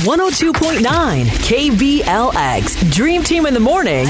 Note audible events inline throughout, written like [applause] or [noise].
102.9 KBLX. Dream Team in the morning.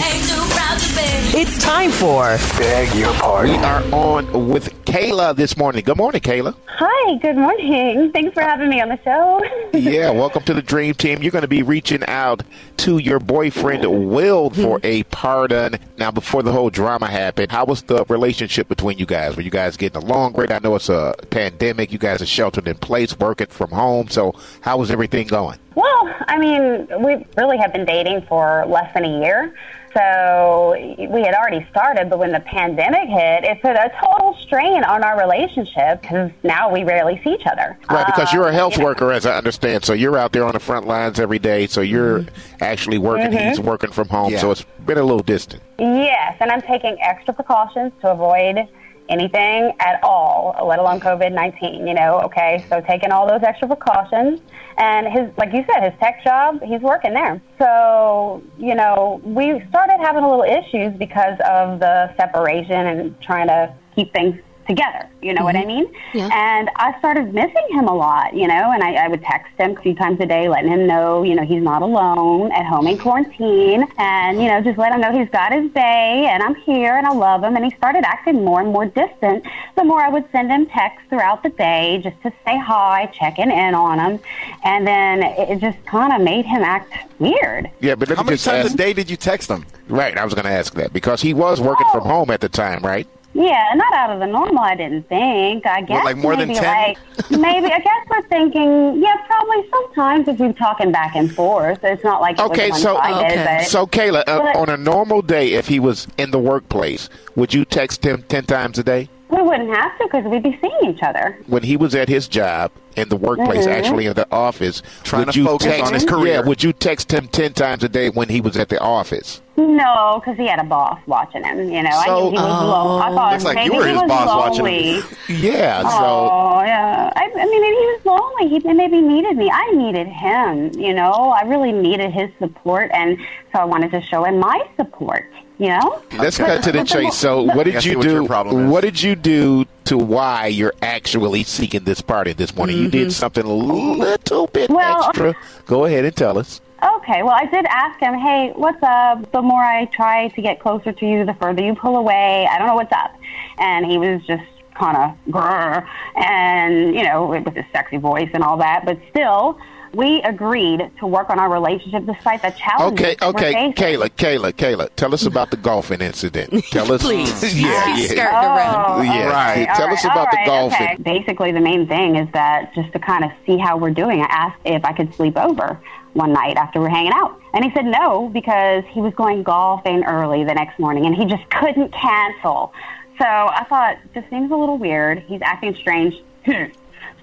It's time for Beg your pardon. We are on with Kayla this morning. Good morning, Kayla. Hi, good morning. Thanks for having me on the show. [laughs] yeah, welcome to the Dream Team. You're going to be reaching out to your boyfriend Will mm-hmm. for a pardon. Now, before the whole drama happened, how was the relationship between you guys? Were you guys getting along great? I know it's a pandemic. You guys are sheltered in place, working from home. So, how was everything going? Well, I mean, we really have been dating for less than a year. So we had already started, but when the pandemic hit, it put a total strain on our relationship because now we rarely see each other. Right, because you're a Um, health you know. worker, as I understand. So you're out there on the front lines every day. So you're actually working. Mm-hmm. He's working from home. Yeah. So it's been a little distant. Yes, and I'm taking extra precautions to avoid anything at all, let alone COVID 19, you know, okay? So taking all those extra precautions. And his, like you said, his tech job, he's working there. So, you know, we started having a little issues because of the separation and trying to keep things together. You know what I mm-hmm. mean? Yeah. And I started missing him a lot, you know, and I, I would text him a few times a day, letting him know, you know, he's not alone at home in quarantine, and you know, just let him know he's got his day, and I'm here, and I love him. And he started acting more and more distant. The more I would send him texts throughout the day, just to say hi, checking in on him, and then it it just kind of made him act weird. Yeah, but let How me many just times ask. a day did you text him? Right, I was going to ask that because he was working Oh. from home at the time, right? Yeah, not out of the normal. I didn't think. I guess like more than maybe 10? like maybe. I guess we're thinking. Yeah, probably sometimes if we're talking back and forth. It's not like it Okay, was so one-sided, Okay. but so Kayla, uh, But- on a normal day, if he was in the workplace, would you text him ten times a day? we wouldn't have to because we'd be seeing each other. When he was at his job in the workplace, Mhm. actually in the office, Trying would to you focus text, on his career. Yeah, would you text him ten times a day when he was at the office? No, because he had a boss watching him. You know, I So- knew he was lonely. I oh. thought Looks like maybe you were he his was boss watching lonely. him. [laughs] Yeah, so Oh yeah, I, I mean, maybe he was lonely. He maybe needed me. I needed him. You know, I really needed his support, and so I wanted to show him my support. You know, let's cut to the chase. So, what did you do? problem is. What did you do to why you're actually seeking this party this morning? You did mm-hmm. something a little bit Well- extra. Go ahead and tell us. Okay, well, I did ask him, hey, what's up? The more I try to get closer to you, the further you pull away. I don't know what's up. And he was just kind of grr, and, you know, with his sexy voice and all that. But still, we agreed to work on our relationship despite the challenges Okay, that we're okay. Kayla, Kayla, Kayla, tell us about the golfing incident. [laughs] Tell us, Please. [laughs] yeah, She's yeah, skirting oh, around. yeah. Right. Tell All us about all the golfing. okay. Basically, the main thing is that just to kind of see how we're doing, I asked if I could sleep over one night after we're hanging out. And he said no because he was going golfing early the next morning and he just couldn't cancel. So I thought, this seems a little weird. He's acting strange. [laughs]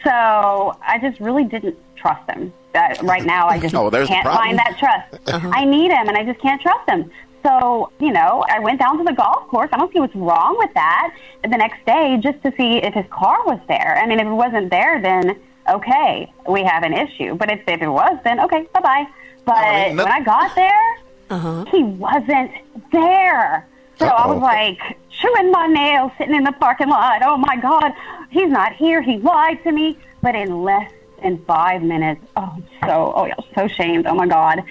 so I just really didn't trust him. That right now, I just [laughs] Oh, can't find that trust. I need him, and I just can't trust him. So, you know, I went down to the golf course. I don't see what's wrong with that. The next day, just to see if his car was there. I mean, if it wasn't there, then okay, we have an issue. But if, if it was, then okay, bye bye. But I mean, no- when I got there, uh-huh. he wasn't there. So I was like chewing my nails, sitting in the parking lot. Oh my God, he's not here. He lied to me. But in less than five minutes, oh, so oh, I'm so shamed. Oh my God,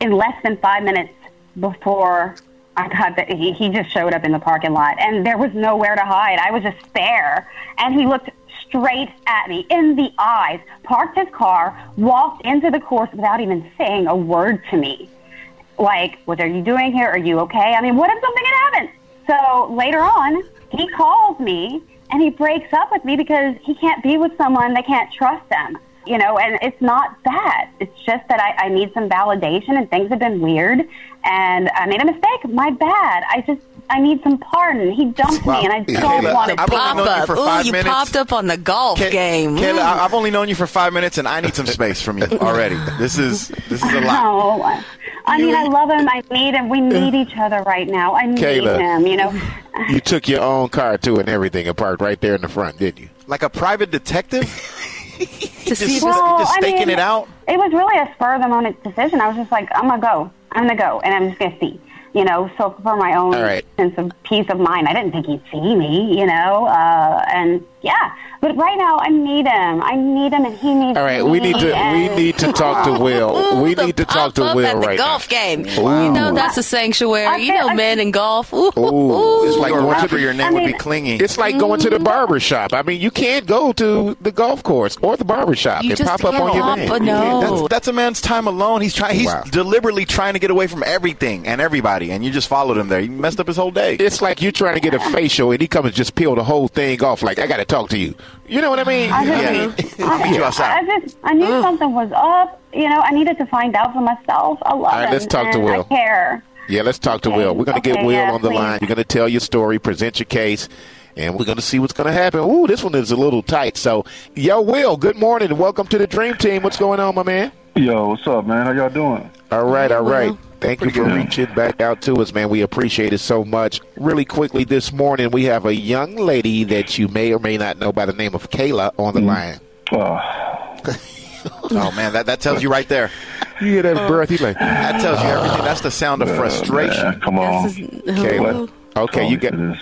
in less than five minutes before I got that, he, he just showed up in the parking lot, and there was nowhere to hide. I was just there, and he looked straight at me in the eyes, parked his car, walked into the course without even saying a word to me like, what are you doing here? Are you okay? I mean, what if something? So later on, he calls me and he breaks up with me because he can't be with someone that can't trust them. You know, and it's not that. It's just that I, I need some validation and things have been weird and I made a mistake. My bad. I just, I need some pardon. He dumped me and I don't Kayla, want to I've be only Pop known you up. for Ooh, you minutes. popped up on the golf Kay- game. Kayla. I- I've only known you for five minutes, and I need some space from you already. This is this is a lot. No. [laughs] Oh. I mean, I love him. I need him. We need each other right now. I need Kayla. him, you know. You took your own car too and everything and parked right there in the front, didn't you? Like a private detective, to just, see just, Well, just I staking mean, it out. It was really a spur of the moment decision. I was just like, I'm gonna go. I'm gonna go, and I'm just gonna see. You know, so for my own All right. sense of peace of mind, I didn't think he'd see me. You know, uh, and yeah. But right now, I need him. I need him, and he needs. All right, we need to we need to talk to [laughs] Will. Ooh, we need to talk to Will at the right golf now. game. Wow. You know that's a sanctuary. You know, I- men in golf. Ooh, Ooh, it's like going to rapper, the, your name I would be mean- clingy. it's like going to the barber shop. I mean, you can't go to the golf course or the barber shop You and pop up on your name. a You no. That's, that's a man's time alone. He's trying. He's Wow. deliberately trying to get away from everything and everybody, and you just followed him there. You messed up his whole day. It's like you're trying to get a facial and he comes and just peel the whole thing off. Like I got to talk to you. You know what I mean? I just, Yeah. I'll [laughs] meet you outside. I just, I knew something was up. You know, I needed to find out for myself. I love right, him. let's talk to Will. I care. Yeah, let's talk to Will. We're going to get Will yeah, on the please. line. You're going to tell your story, present your case, and we're going to see what's going to happen. Ooh, this one is a little tight. So, yo, Will, good morning welcome to the Dream Team. What's going on, my man? Yo, what's up, man? How y'all doing? All right, all right. Will. Thank you for good. reaching back out to us, man. We appreciate it so much. Really quickly this morning, we have a young lady that you may or may not know by the name of Kayla on the line. Uh, [laughs] Oh man, that, that tells you right there. You hear that breath? He's like, That tells you everything. That's the sound of frustration. man, come on. That's Kayla. Okay, you Call got. me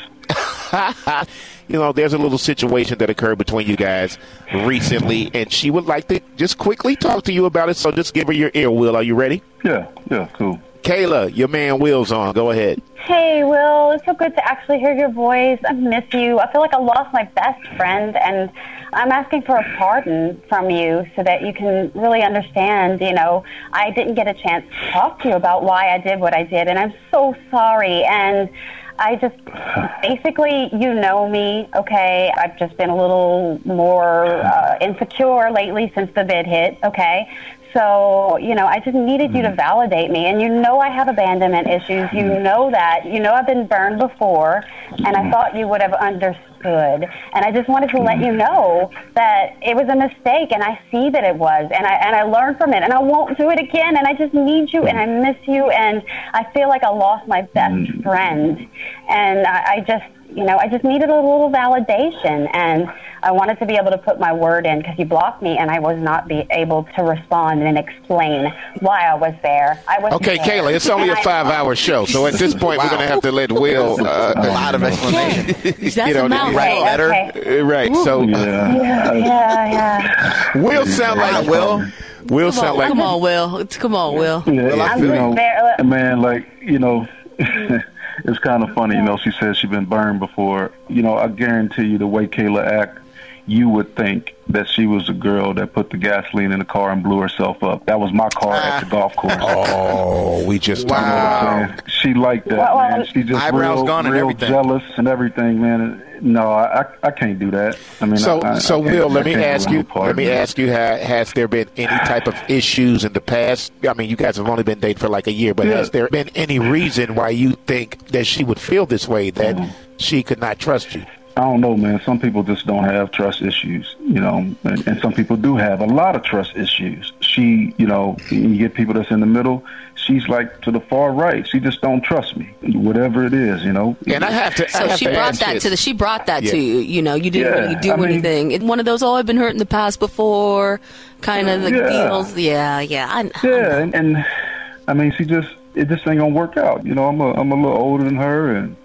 for this. you know, there's a little situation that occurred between you guys recently, and she would like to just quickly talk to you about it. So just give her your ear, Will. Are you ready? Yeah, yeah, cool. Kayla, your man Will's on. Go ahead. Hey, Will. It's so good to actually hear your voice. I miss you. I feel like I lost my best friend, and I'm asking for a pardon from you so that you can really understand. You know, I didn't get a chance to talk to you about why I did what I did, and I'm so sorry. And I just basically, you know me, okay? I've just been a little more uh, insecure lately since the bid hit, okay? So, you know, I just needed you to mm-hmm. validate me. And you know I have abandonment issues. You mm-hmm. know that. You know I've been burned before. And I mm-hmm. thought you would have understood. And I just wanted to let you know that it was a mistake. And I see that it was. And I, and I learned from it. And I won't do it again. And I just need you. And I miss you. And I feel like I lost my best friend. And I, I just, you know, I just needed a little validation. And I wanted to be able to put my word in because you blocked me and I was not be able to respond and explain why I was there. I was Okay, Kayla, it's only a five-hour show, so at this point, we're going to have to let Will. Uh, A lot of explanation. [laughs] You know, a mouthful. Write a letter. okay. uh, right. So Yeah. Yeah, yeah, yeah. Will sound like Will. Will Come sound on, like come on, Will. Come on, Will. Yeah, Well, I you know, man, like, you know, it's kind of funny, you know, she says she's been burned before. You know, I guarantee you the way Kayla act, you would think that she was a girl that put the gasoline in the car and blew herself up. That was my car at the golf course. [laughs] Oh, we just Wow. talked Man, she liked that, Well, well, man. She just Eyebrows real, gone and real everything. jealous and everything, man. No, I, I, I can't do that. I mean, So, I, I, so I can't- Will, let me ask you. part, Let me man. ask you: ha, Has there been any type of issues in the past? I mean, you guys have only been dating for like a year, but Yeah. has there been any reason why you think that she would feel this way? That Mm-hmm. she could not trust you? I don't know, man. Some people just don't have trust issues, you know, and, and some people do have a lot of trust issues. She, you know, you get people that's in the middle. She's like to the far right. She just don't trust me, whatever it is, you know. And I have to. So have she to brought that this. to the. She brought that Yeah. to you. You know, you didn't Yeah, really do I mean- anything. It's one of those. Oh, I've been hurt in the past before. Kind of the Yeah. deals. Yeah, yeah. I, Yeah, and, and I mean, she just it just ain't gonna work out. You know, I'm a I'm a little older than her, and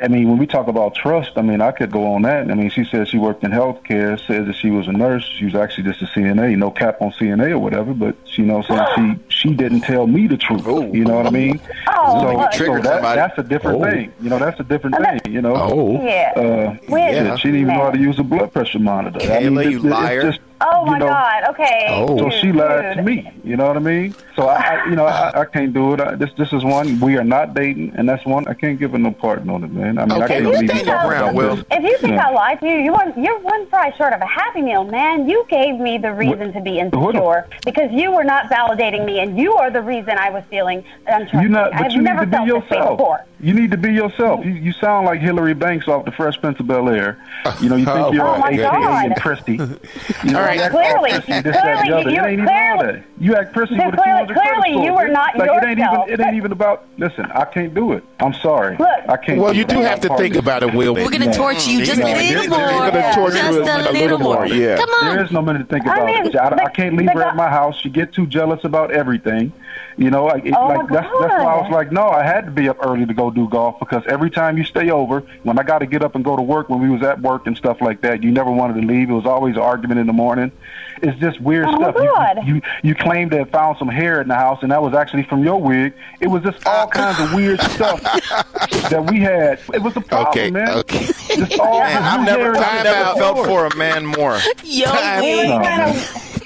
I mean, when we talk about trust, I mean, I could go on that. I mean, she said she worked in healthcare, said that she was a nurse. She was actually just a CNA, no cap on CNA or whatever. But she, you know, saying she she didn't tell me the truth. You know what I mean? Oh, so, so that, that's a different Oh. thing. You know, that's a different thing. You know. Oh. Yeah. Uh, Wait a shit, she didn't even know how to use a blood pressure monitor. I mean, Kayla, it's- you it's liar. just, Oh my know, God. Okay. Oh. so she lied to me. You know what I mean? So I, I you know, I, I can't do it. I, this, this is one we are not dating, and that's one I can't give her no pardon on it, man. I mean, Okay, I can't leave stand you your talking ground, about Will. If you think Yeah. I lied to you, you are, you're one fry short of a Happy Meal, man. You gave me the reason to be insecure because you were not validating me, and you are the reason I was feeling untrustworthy. You not, but I've you never need to felt this way yourself. before. You need to be yourself. You, you sound like Hillary Banks off the Fresh Prince of Bel Air. You know, you think [laughs] Oh, you're my AKA God. and Christy. [laughs] You know, All right. Clearly, all prissy, this, that, and the clearly, other. you- It ain't even all clearly- that. You act prissy So with a clearly- 200 credit clearly you score. were not like, it ain't even. It ain't even about. Listen, I can't do it. I'm sorry. Look. I can't. Well, do you it. do have to think about it, Will. We're gonna No. torture you just a little more. you're gonna torture just you a a little little more. more, yeah. Come on. There is no minute to think I about mean, it. I, I can't leave her at my house. She get too jealous about everything. You know, I, it, Oh, like that's that's why I was like, no, I had to be up early to go go do golf because every time you stay over, when I got to get up and go to work when we was at work and stuff like that, you never wanted to leave. It was always an argument in the morning. It's just weird Oh, stuff. God. You, you you claimed to have found some hair in the house, and that was actually from your wig. It was just all oh. kinds of weird stuff [laughs] that we had. It was a problem, Okay, man. okay. Just all Man, I've never, hair I've never the felt for a man more. Yo, Time, We Will. No, man.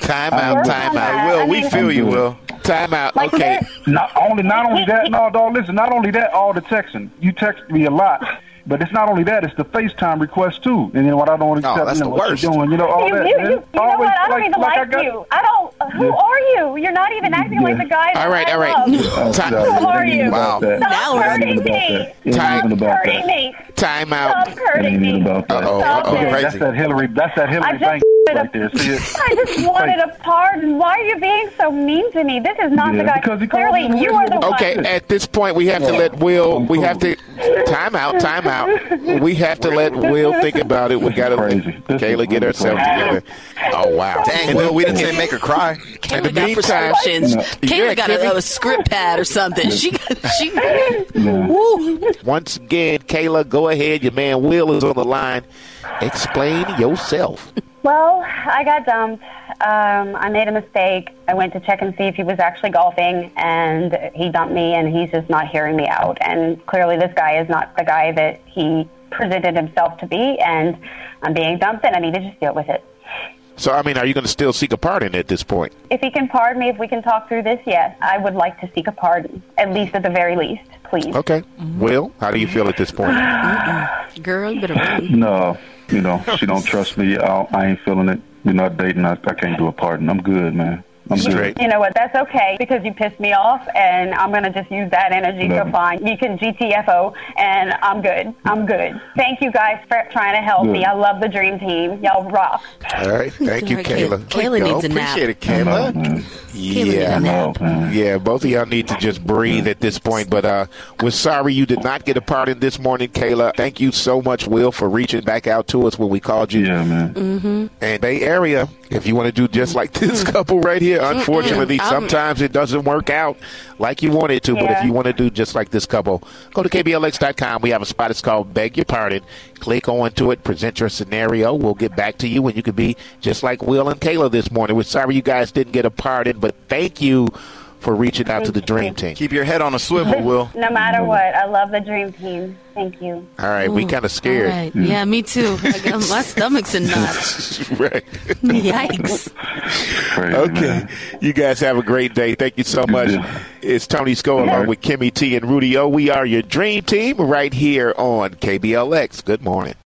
time out, on time that. out. Will, I we feel you, Will. Time out. like Okay. there- Not only, not only that, no, dog. Listen, not only that, all the texting. You text me a lot, but it's not only that. It's the FaceTime request too. And then what I don't accept, Oh, that's you know, the what worst. you're doing, you know, all you, that. you, you, you know what? I don't like- even like like, I got- you. I don't. Who Yeah. are you? You're not even acting like the guy. All right, all right. love. Time- Who are you? Wow. Stop hurting It ain't even about me. that. Time- even about Hurting me. Time out. It hurting me. Uh-oh, Stop uh-oh. it. Crazy. That's that Hillary. That's that I Hillary just wanted right there. See? I just wanted a pardon. Why are you being so mean to me? This is not Yeah, the guy. because Clearly, you are the one. Okay, at this point, we have to let Will. We have to time out, time out. We have to let Will think about it. We got to let Kayla get really herself crazy. together. Oh wow! Dang, Will, we didn't say make her cry. In Kayla the got meantime- prescriptions. No. Kayla Yeah, got Kimmy. a, a script pad or something. She, she, Yeah. woo. Once again, Kayla, go ahead. Your man Will is on the line. Explain yourself. Well, I got dumped. Um, I made a mistake. I went to check and see if he was actually golfing, and he dumped me, and he's just not hearing me out. And clearly, this guy is not the guy that he presented himself to be, and I'm being dumped, and I need to just deal with it. So, I mean, are you going to still seek a pardon at this point? If he can pardon me, if we can talk through this, yes, I would like to seek a pardon, at least at the very least, please. Okay. Will, how do you feel at this point? [sighs] Girl, you better [laughs] run. No, you know, she don't [laughs] trust me. I, I ain't feeling it. We're not dating. I, I can't do a pardon. I'm good, man. I'm Straight. good. You know what? That's okay because you pissed me off, and I'm gonna just use that energy No. to fine. You can GTFO, and I'm good. I'm good. Thank you guys for trying to help me. I love the dream team. Y'all rock. All right. Thank you, Kayla. Kayla needs a nap. Appreciate it, I know, Kayla. Yeah. I. Yeah, both of y'all need to just breathe at this point. But uh, we're sorry you did not get a pardon this morning, Kayla. Thank you so much, Will, for reaching back out to us when we called you. Yeah, man. Mm-hmm. And Bay Area, if you want to do just like this [laughs] couple right here, unfortunately, I'm- sometimes it doesn't work out like you want it to. But if you want to do just like this couple, go to KBLX.com. We have a spot. It's called Beg Your Pardon. Click on to it, present your scenario. We'll get back to you, and you could be just like Will and Kayla this morning. We're sorry you guys didn't get a pardon, but thank you for reaching out to the Dream Team. Keep your head on a swivel, [laughs] Will. No matter what, I love the dream team. Thank you. All right, we kind of scared. all right. Yeah, me too. I got, my [laughs] stomach's in knots. [laughs] right. Yikes. Crazy, Okay. man. You guys have a great day. Thank you so much. It's Tony Sco along with Kimmy T and Rudy O. We are your dream team right here on KBLX. Good morning.